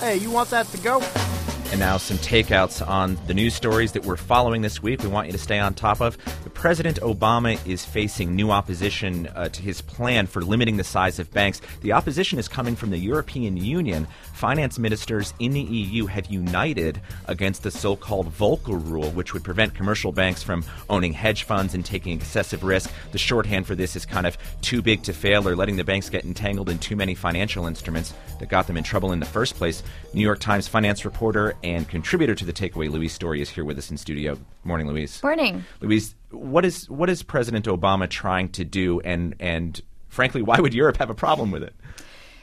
Hey, you want that to go? And now some takeouts on the news stories that we're following this week. We want you to stay on top of. The President Obama is facing new opposition uh, to his plan for limiting the size of banks. The opposition is coming from the European Union. Finance ministers in the EU have united against the so-called Volcker rule, which would prevent commercial banks from owning hedge funds and taking excessive risk. The shorthand for this is kind of too big to fail or letting the banks get entangled in too many financial instruments that got them in trouble in the first place. New York Times finance reporter and contributor to the Takeaway, Louise Story, is here with us in studio. Morning, Louise. Morning. Louise, what is what is President Obama trying to do, and and frankly, why would Europe have a problem with it?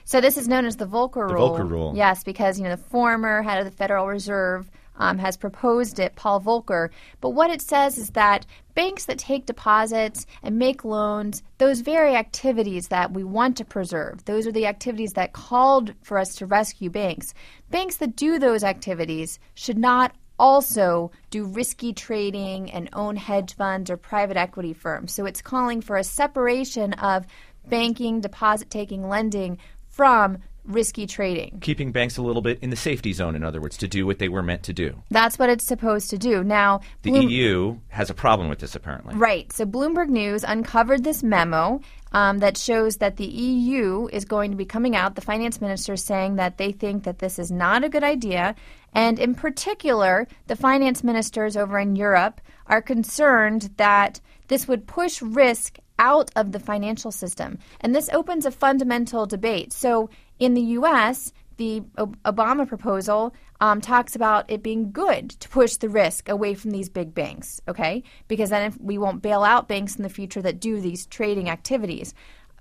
So this is known as the Volcker the rule. Volcker rule. Yes, because you know the former head of the Federal Reserve um, has proposed it, Paul Volcker. But what it says is that banks that take deposits and make loans, those very activities that we want to preserve, those are the activities that called for us to rescue banks. Banks that do those activities should not also do risky trading and own hedge funds or private equity firms. So it's calling for a separation of banking, deposit taking, lending from risky trading. Keeping banks a little bit in the safety zone, in other words, to do what they were meant to do. That's what it's supposed to do. Now, The Bloom- EU has a problem with this, apparently. Right. So Bloomberg News uncovered this memo um, that shows that the EU is going to be coming out, the finance minister saying that they think that this is not a good idea. And in particular, the finance ministers over in Europe are concerned that this would push risk out of the financial system. And this opens a fundamental debate. So in the US, the Obama proposal um, talks about it being good to push the risk away from these big banks, okay? Because then we won't bail out banks in the future that do these trading activities.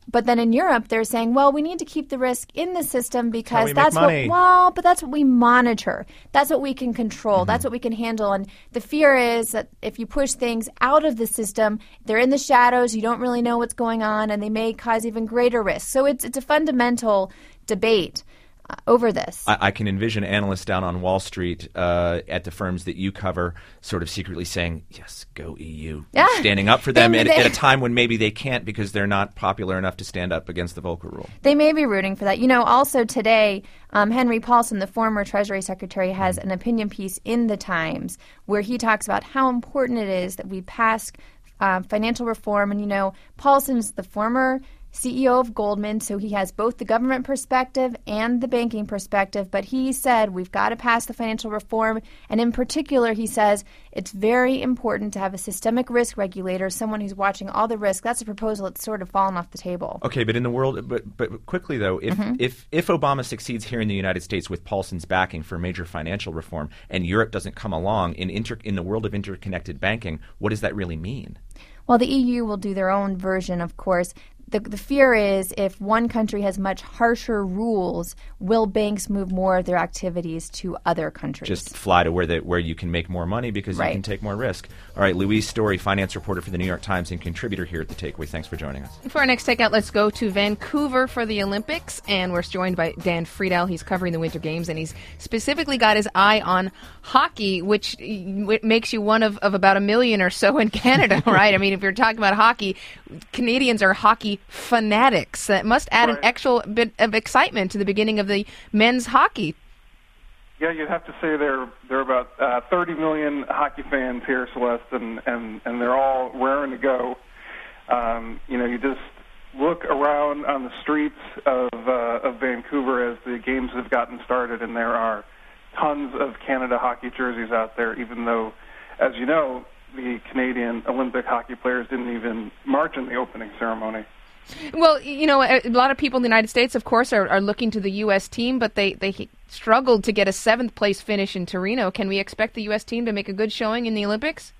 But then in Europe, they're saying, well, we need to keep the risk in the system because that's what, well, but that's what we monitor. That's what we can control. Mm-hmm. That's what we can handle. And the fear is that if you push things out of the system, they're in the shadows, you don't really know what's going on, and they may cause even greater risk. So it's, it's a fundamental debate over this. I, I can envision analysts down on Wall Street uh, at the firms that you cover sort of secretly saying, yes, go EU. Yeah. Standing up for them They- at, they- at a time when maybe they can't because they're not popular enough to stand up against the Volcker rule. They may be rooting for that. You know, also today, um, Henry Paulson, the former Treasury Secretary, has an opinion piece in the Times where he talks about how important it is that we pass uh, financial reform. And, you know, Paulson is the former CEO of Goldman, so he has both the government perspective and the banking perspective. But he said we've got to pass the financial reform. And in particular, he says it's very important to have a systemic risk regulator, someone who's watching all the risk. That's a proposal that's sort of fallen off the table. Okay, but in the world, but but quickly though, if Mm-hmm. if if Obama succeeds here in the United States with Paulson's backing for major financial reform, and Europe doesn't come along in inter in the world of interconnected banking, what does that really mean? Well, the EU will do their own version, of course. The, the fear is if one country has much harsher rules, will banks move more of their activities to other countries? Just fly to where the, where you can make more money because Right. you can take more risk. All right, Louise Story, finance reporter for the New York Times and contributor here at the Takeaway. Thanks for joining us. For our next takeout, let's go to Vancouver for the Olympics, and we're joined by Dan Friedell. He's covering the Winter Games, and he's specifically got his eye on hockey, which makes you one of, of about a million or so in Canada, right? I mean, if you're talking about hockey, Canadians are hockey fanatics. That must add an Right. extra bit of excitement to the beginning of the men's hockey. Yeah, you'd have to say there there are about uh, 30 million hockey fans here, Celeste, and and and they're all raring to go. Um, you know, you just look around on the streets of uh, of Vancouver as the games have gotten started, and there are tons of Canada hockey jerseys out there. Even though, as you know, the Canadian Olympic hockey players didn't even march in the opening ceremony. Well, you know, a lot of people in the United States, of course, are, are looking to the U.S. team, but they, they struggled to get a seventh place finish in Torino. Can we expect the U.S. team to make a good showing in the Olympics?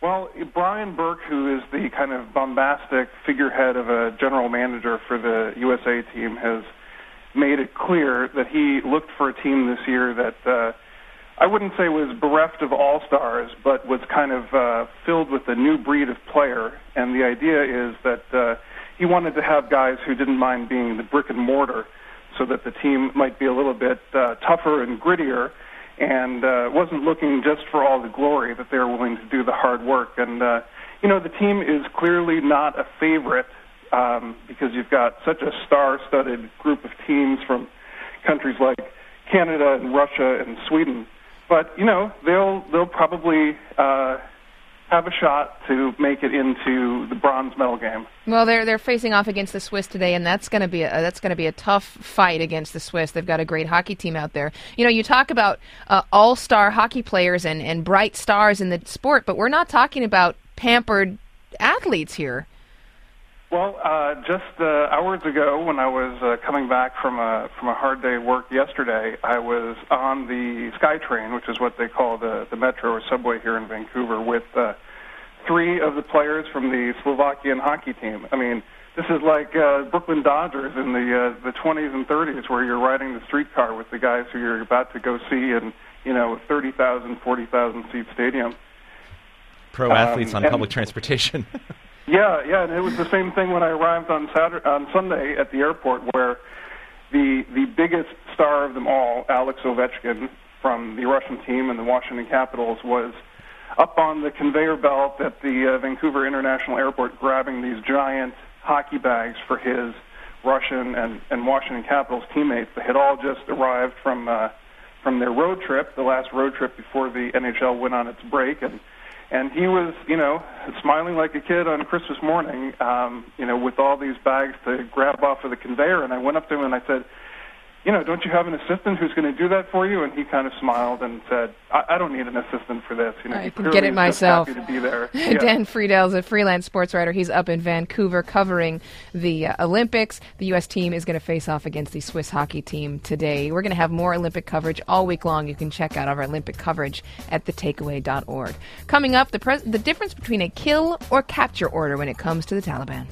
Well, Brian Burke, who is the kind of bombastic figurehead of a general manager for the USA team, has made it clear that he looked for a team this year that uh, I wouldn't say was bereft of all stars, but was kind of uh, filled with a new breed of player. And the idea is that uh, he wanted to have guys who didn't mind being the brick and mortar, so that the team might be a little bit uh, tougher and grittier and uh, wasn't looking just for all the glory that they were willing to do the hard work. And uh, you know, the team is clearly not a favorite um, because you've got such a star-studded group of teams from countries like Canada and Russia and Sweden. But you know, they'll they'll probably uh, have a shot to make it into the bronze medal game. Well, they're they're facing off against the Swiss today, and that's going to be a, that's going to be a tough fight against the Swiss. They've got a great hockey team out there. You know, you talk about uh, all star hockey players and and bright stars in the sport, but we're not talking about pampered athletes here. Well, uh, just uh, hours ago, when I was uh, coming back from a from a hard day of work yesterday, I was on the SkyTrain, which is what they call the the metro or subway here in Vancouver, with uh, three of the players from the Slovakian hockey team. I mean, this is like uh, Brooklyn Dodgers in the uh, the 20s and 30s, where you're riding the streetcar with the guys who you're about to go see in you know 30,000, 40,000 seat stadium. Pro athletes um, on public transportation. Yeah, yeah, and it was the same thing when I arrived on Saturday, on Sunday at the airport, where the the biggest star of them all, Alex Ovechkin from the Russian team and the Washington Capitals, was up on the conveyor belt at the uh, Vancouver International Airport, grabbing these giant hockey bags for his Russian and, and Washington Capitals teammates. They had all just arrived from uh, from their road trip, the last road trip before the NHL went on its break, and and he was, you know, smiling like a kid on Christmas morning, um, you know, with all these bags to grab off of the conveyor. And I went up to him and I said, you know, don't you have an assistant who's going to do that for you? And he kind of smiled and said, I, I don't need an assistant for this. You know, I can get it myself. Happy to be there. Yeah. Dan Friedell's a freelance sports writer. He's up in Vancouver covering the uh, Olympics. The U.S. team is going to face off against the Swiss hockey team today. We're going to have more Olympic coverage all week long. You can check out our Olympic coverage at thetakeaway.org. Coming up, the, pres- the difference between a kill or capture order when it comes to the Taliban.